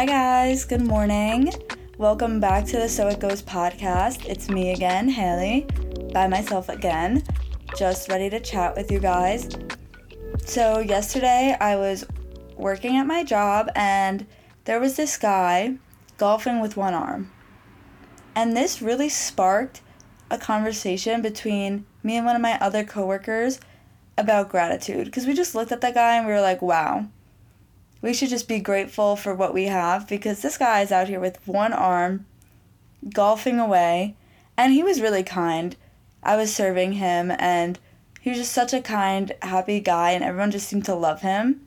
Hi, guys. Good morning. Welcome back to the So It Goes podcast. It's me again, Haley, by myself again, just ready to chat with you guys. So, yesterday I was working at my job and there was this guy golfing with one arm. And this really sparked a conversation between me and one of my other coworkers about gratitude because we just looked at that guy and we were like, wow we should just be grateful for what we have because this guy is out here with one arm, golfing away, and he was really kind. I was serving him, and he was just such a kind, happy guy, and everyone just seemed to love him.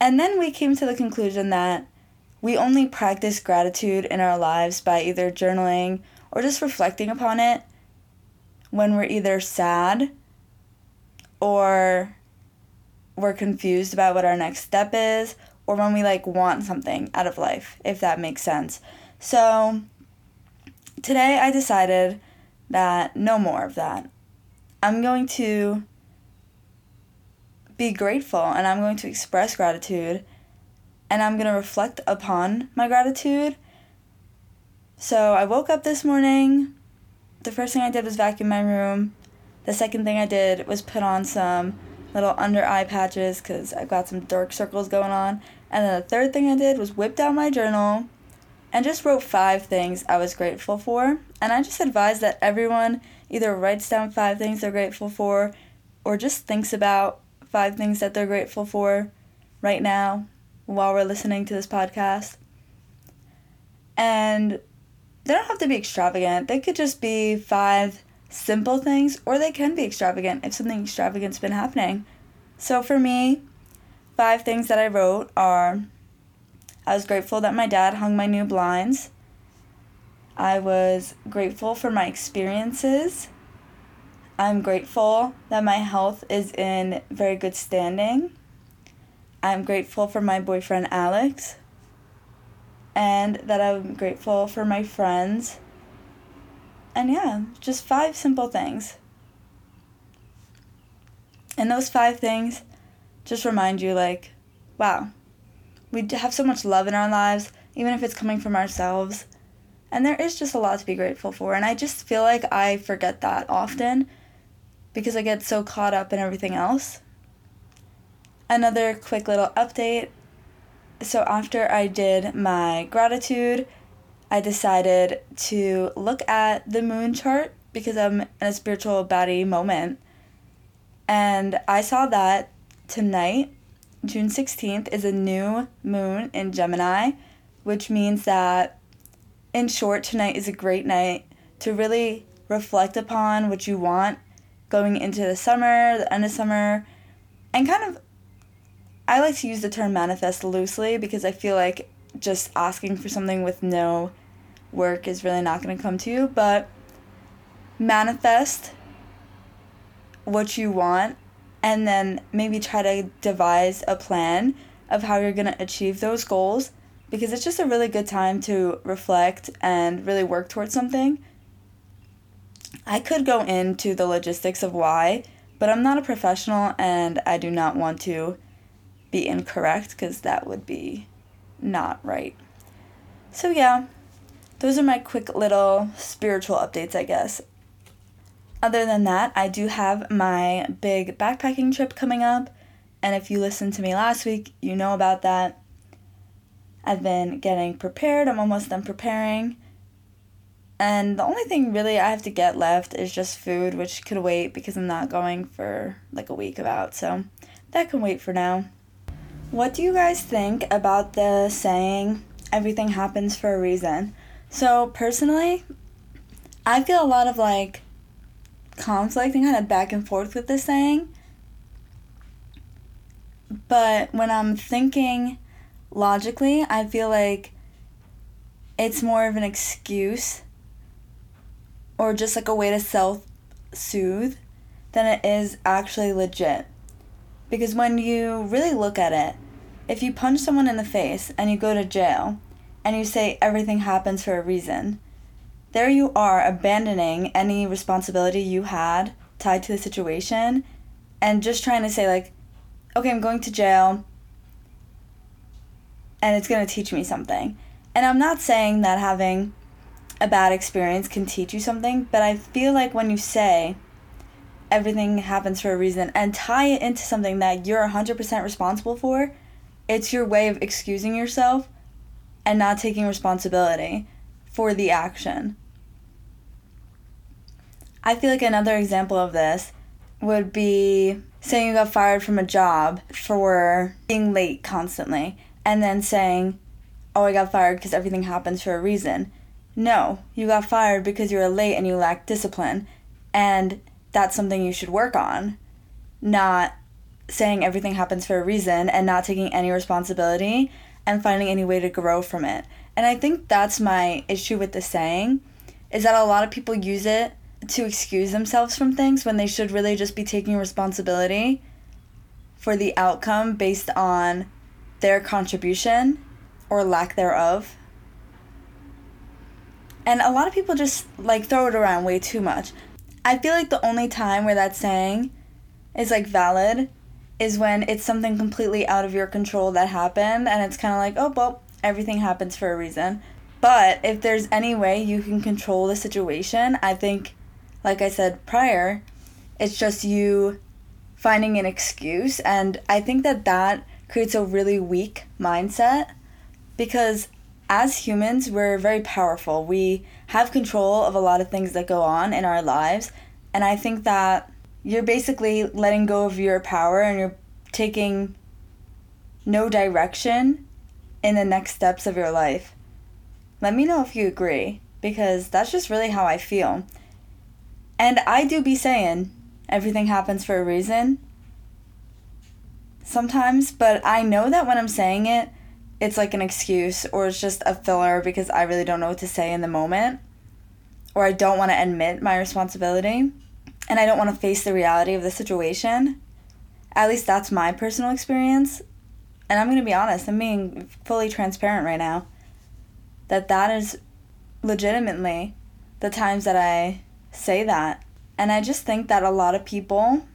And then we came to the conclusion that we only practice gratitude in our lives by either journaling or just reflecting upon it when we're either sad or we're confused about what our next step is or when we like want something out of life, if that makes sense. So today I decided that no more of that. I'm going to be grateful and I'm going to express gratitude and I'm going to reflect upon my gratitude. So I woke up this morning. The first thing I did was vacuum my room. The second thing I did was put on some little under eye patches because I've got some dark circles going on. And then the third thing I did was whip out my journal and just wrote five things I was grateful for. And I just advise that everyone either writes down five things they're grateful for or just thinks about five things that they're grateful for right now while we're listening to this podcast. And they don't have to be extravagant, they could just be five simple things, or they can be extravagant if something extravagant's been happening. So for me, five things that I wrote are I was grateful that my dad hung my new blinds. I was grateful for my experiences. I'm grateful that my health is in very good standing. I'm grateful for my boyfriend Alex. And that I'm grateful for my friends and yeah, just five simple things. And those five things just remind you, like, wow, we have so much love in our lives, even if it's coming from ourselves. And there is just a lot to be grateful for. And I just feel like I forget that often because I get so caught up in everything else. Another quick little update. So, after I did my gratitude I decided to look at the moon chart because I'm in a spiritual baddie moment. And I saw that tonight, June 16th, is a new moon in Gemini, which means that, in short, tonight is a great night to really reflect upon what you want going into the summer, the end of summer, and kind of. I like to use the term manifest loosely because I feel like just asking for something with no work is really not going to come to you, but manifest what you want and then maybe try to devise a plan of how you're going to achieve those goals because it's just a really good time to reflect and really work towards something. I could go into the logistics of why, but I'm not a professional and I do not want to be incorrect because that would be not right. So, yeah, those are my quick little spiritual updates, I guess. Other than that, I do have my big backpacking trip coming up, and if you listened to me last week, you know about that. I've been getting prepared, I'm almost done preparing. And the only thing really I have to get left is just food, which could wait because I'm not going for like a week about, so that can wait for now. What do you guys think about the saying, everything happens for a reason? So personally, I feel a lot of like conflict and kind of back and forth with this saying. But when I'm thinking logically, I feel like it's more of an excuse or just like a way to self soothe than it is actually legit. Because when you really look at it, if you punch someone in the face and you go to jail, and you say everything happens for a reason, there you are abandoning any responsibility you had tied to the situation and just trying to say, like, okay, I'm going to jail and it's going to teach me something. And I'm not saying that having a bad experience can teach you something, but I feel like when you say everything happens for a reason and tie it into something that you're 100% responsible for, it's your way of excusing yourself and not taking responsibility for the action. I feel like another example of this would be saying you got fired from a job for being late constantly and then saying, Oh, I got fired because everything happens for a reason. No, you got fired because you were late and you lacked discipline. And that's something you should work on. Not saying everything happens for a reason and not taking any responsibility and finding any way to grow from it. And I think that's my issue with the saying is that a lot of people use it to excuse themselves from things when they should really just be taking responsibility for the outcome based on their contribution or lack thereof. And a lot of people just like throw it around way too much. I feel like the only time where that saying is like valid is when it's something completely out of your control that happened and it's kind of like, oh, well, everything happens for a reason. But if there's any way you can control the situation, I think, like I said prior, it's just you finding an excuse. And I think that that creates a really weak mindset because as humans, we're very powerful. We have control of a lot of things that go on in our lives. And I think that you're basically letting go of your power and you're taking no direction in the next steps of your life. Let me know if you agree, because that's just really how I feel. And I do be saying everything happens for a reason sometimes, but I know that when I'm saying it, it's like an excuse or it's just a filler because I really don't know what to say in the moment or I don't want to admit my responsibility and I don't want to face the reality of the situation. At least that's my personal experience. And I'm going to be honest, I'm being fully transparent right now. That that is legitimately the times that I say that. And I just think that a lot of people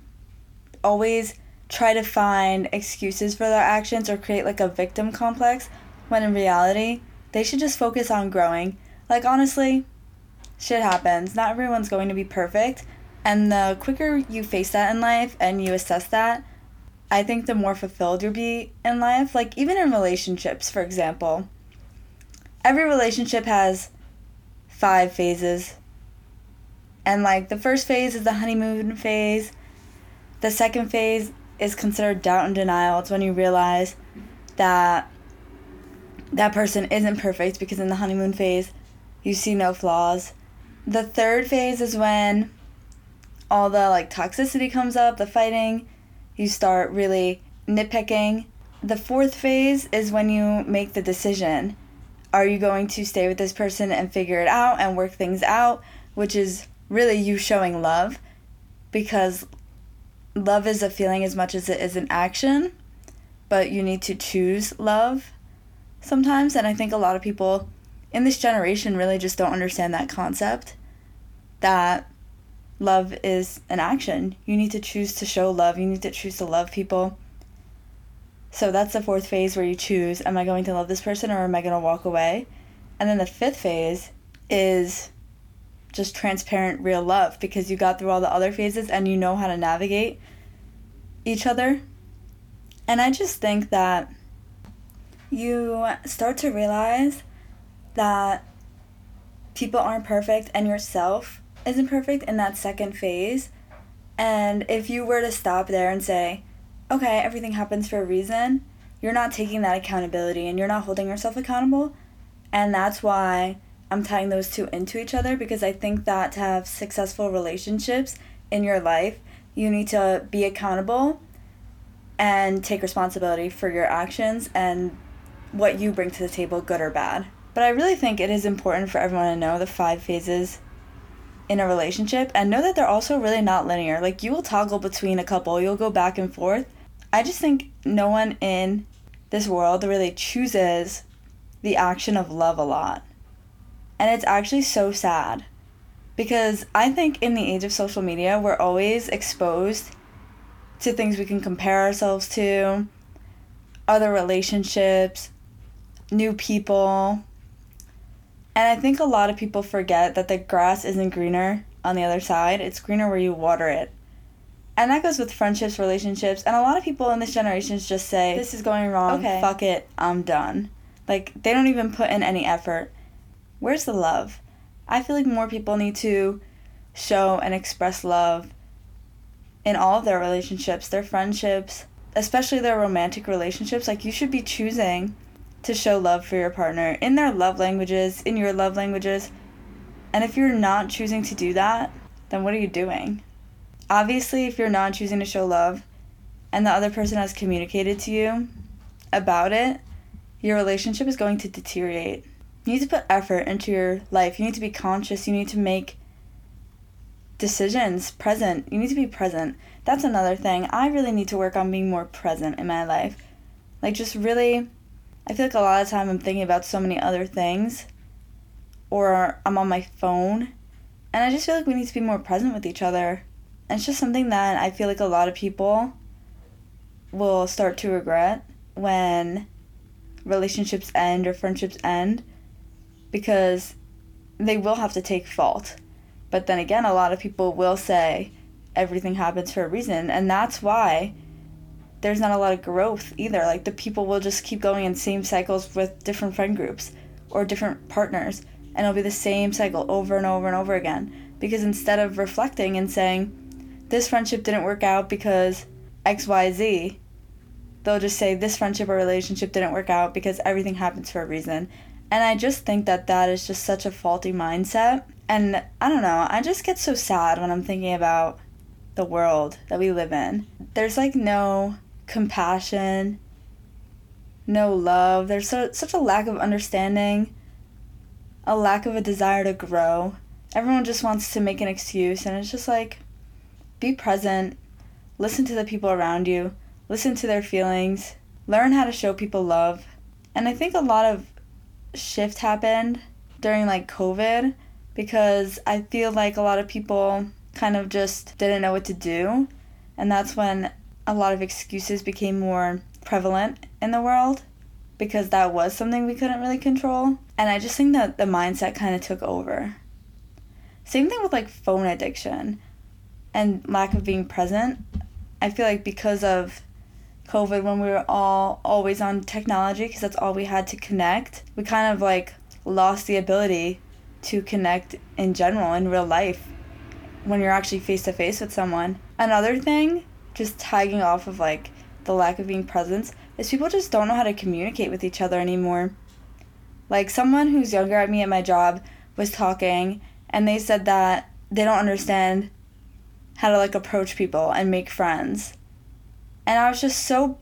always try to find excuses for their actions or create like a victim complex when in reality, they should just focus on growing. Like, honestly, shit happens. Not everyone's going to be perfect. And the quicker you face that in life and you assess that, I think the more fulfilled you'll be in life. Like, even in relationships, for example, every relationship has five phases. And, like, the first phase is the honeymoon phase. The second phase is considered doubt and denial. It's when you realize that that person isn't perfect because in the honeymoon phase, you see no flaws. The third phase is when all the like toxicity comes up, the fighting, you start really nitpicking. The fourth phase is when you make the decision. Are you going to stay with this person and figure it out and work things out, which is really you showing love because love is a feeling as much as it is an action, but you need to choose love sometimes. And I think a lot of people in this generation really just don't understand that concept that love is an action. You need to choose to show love, you need to choose to love people. So that's the fourth phase where you choose am I going to love this person or am I going to walk away? And then the fifth phase is just transparent, real love because you got through all the other phases and you know how to navigate each other. And I just think that you start to realize that people aren't perfect and yourself isn't perfect in that second phase. And if you were to stop there and say, okay, everything happens for a reason, you're not taking that accountability and you're not holding yourself accountable. And that's why I'm tying those two into each other because I think that to have successful relationships in your life, you need to be accountable and take responsibility for your actions and what you bring to the table, good or bad. But I really think it is important for everyone to know the five phases in a relationship and know that they're also really not linear. Like you will toggle between a couple, you'll go back and forth. I just think no one in this world really chooses the action of love a lot. And it's actually so sad because I think in the age of social media, we're always exposed to things we can compare ourselves to, other relationships, new people. And I think a lot of people forget that the grass isn't greener on the other side, it's greener where you water it. And that goes with friendships, relationships, and a lot of people in this generation just say, This is going wrong, okay. fuck it, I'm done. Like, they don't even put in any effort. Where's the love? I feel like more people need to show and express love in all of their relationships, their friendships, especially their romantic relationships. Like, you should be choosing to show love for your partner in their love languages, in your love languages. And if you're not choosing to do that, then what are you doing? Obviously, if you're not choosing to show love and the other person has communicated to you about it, your relationship is going to deteriorate. You need to put effort into your life. You need to be conscious. You need to make decisions present. You need to be present. That's another thing. I really need to work on being more present in my life. Like, just really I feel like a lot of time I'm thinking about so many other things or I'm on my phone and I just feel like we need to be more present with each other. And it's just something that I feel like a lot of people will start to regret when relationships end or friendships end because they will have to take fault. But then again, a lot of people will say everything happens for a reason, and that's why there's not a lot of growth either. Like the people will just keep going in same cycles with different friend groups or different partners, and it'll be the same cycle over and over and over again. Because instead of reflecting and saying, this friendship didn't work out because XYZ, they'll just say, this friendship or relationship didn't work out because everything happens for a reason. And I just think that that is just such a faulty mindset. And I don't know, I just get so sad when I'm thinking about the world that we live in. There's like no compassion, no love. There's so, such a lack of understanding, a lack of a desire to grow. Everyone just wants to make an excuse, and it's just like be present, listen to the people around you, listen to their feelings, learn how to show people love. And I think a lot of shift happened during like COVID because I feel like a lot of people kind of just didn't know what to do. And that's when a lot of excuses became more prevalent in the world because that was something we couldn't really control. And I just think that the mindset kind of took over. Same thing with like phone addiction and lack of being present. I feel like because of COVID, when we were all always on technology, because that's all we had to connect, we kind of like lost the ability to connect in general in real life when you're actually face to face with someone. Another thing just tagging off of like the lack of being present is people just don't know how to communicate with each other anymore. Like someone who's younger at me at my job was talking and they said that they don't understand how to like approach people and make friends. And I was just so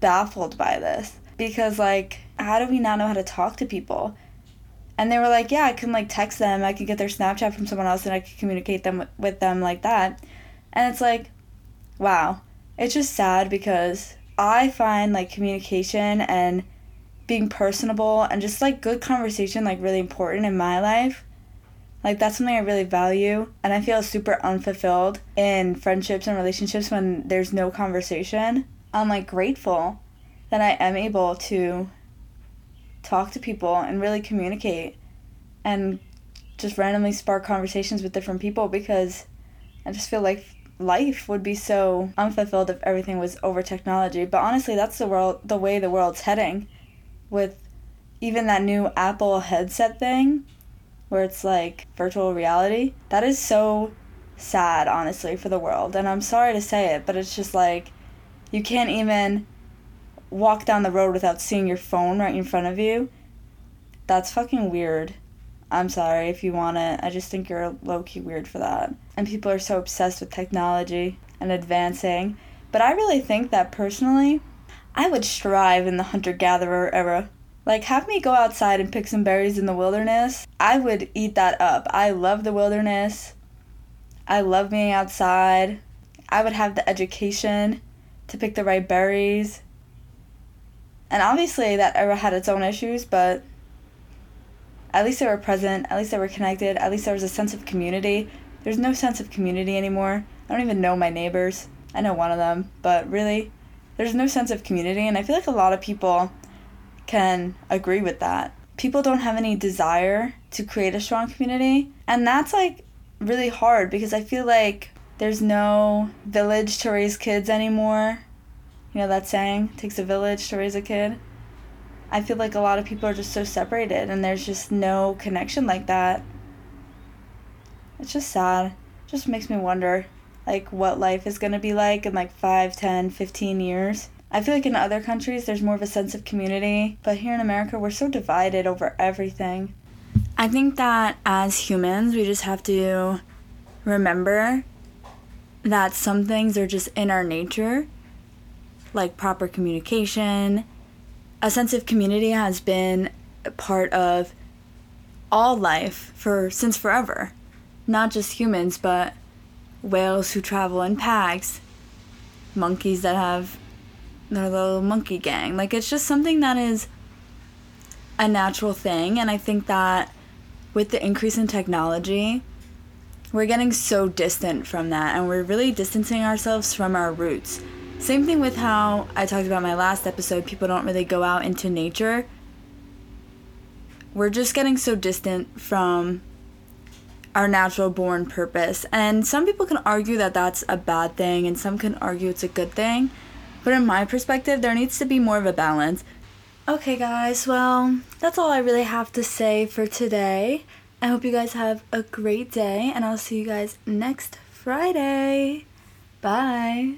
baffled by this because like how do we not know how to talk to people? And they were like, yeah, I can like text them, I can get their Snapchat from someone else and I can communicate them with them like that. And it's like wow, it's just sad because I find like communication and being personable and just like good conversation like really important in my life. Like that's something I really value and I feel super unfulfilled in friendships and relationships when there's no conversation. I'm like grateful that I am able to talk to people and really communicate and just randomly spark conversations with different people because I just feel like life would be so unfulfilled if everything was over technology. But honestly, that's the world the way the world's heading with even that new Apple headset thing where it's like virtual reality. That is so sad, honestly, for the world. And I'm sorry to say it, but it's just like you can't even walk down the road without seeing your phone right in front of you. That's fucking weird. I'm sorry if you want it. I just think you're low key weird for that. And people are so obsessed with technology and advancing. But I really think that personally, I would strive in the hunter gatherer era. Like, have me go outside and pick some berries in the wilderness. I would eat that up. I love the wilderness. I love being outside. I would have the education to pick the right berries. And obviously, that era had its own issues, but at least they were present, at least they were connected, at least there was a sense of community. There's no sense of community anymore. I don't even know my neighbors. I know one of them, but really, there's no sense of community, and I feel like a lot of people can agree with that. People don't have any desire to create a strong community, and that's like really hard because I feel like there's no village to raise kids anymore. You know that saying, takes a village to raise a kid. I feel like a lot of people are just so separated and there's just no connection like that. It's just sad. It just makes me wonder like what life is going to be like in like 5, 10, 15 years. I feel like in other countries there's more of a sense of community, but here in America we're so divided over everything. I think that as humans we just have to remember that some things are just in our nature, like proper communication. A sense of community has been part of all life for since forever. Not just humans, but whales who travel in packs, monkeys that have their little monkey gang. Like it's just something that is a natural thing and I think that with the increase in technology, we're getting so distant from that and we're really distancing ourselves from our roots. Same thing with how I talked about my last episode, people don't really go out into nature. We're just getting so distant from our natural born purpose. And some people can argue that that's a bad thing and some can argue it's a good thing. But in my perspective, there needs to be more of a balance. Okay, guys, well, that's all I really have to say for today. I hope you guys have a great day, and I'll see you guys next Friday. Bye.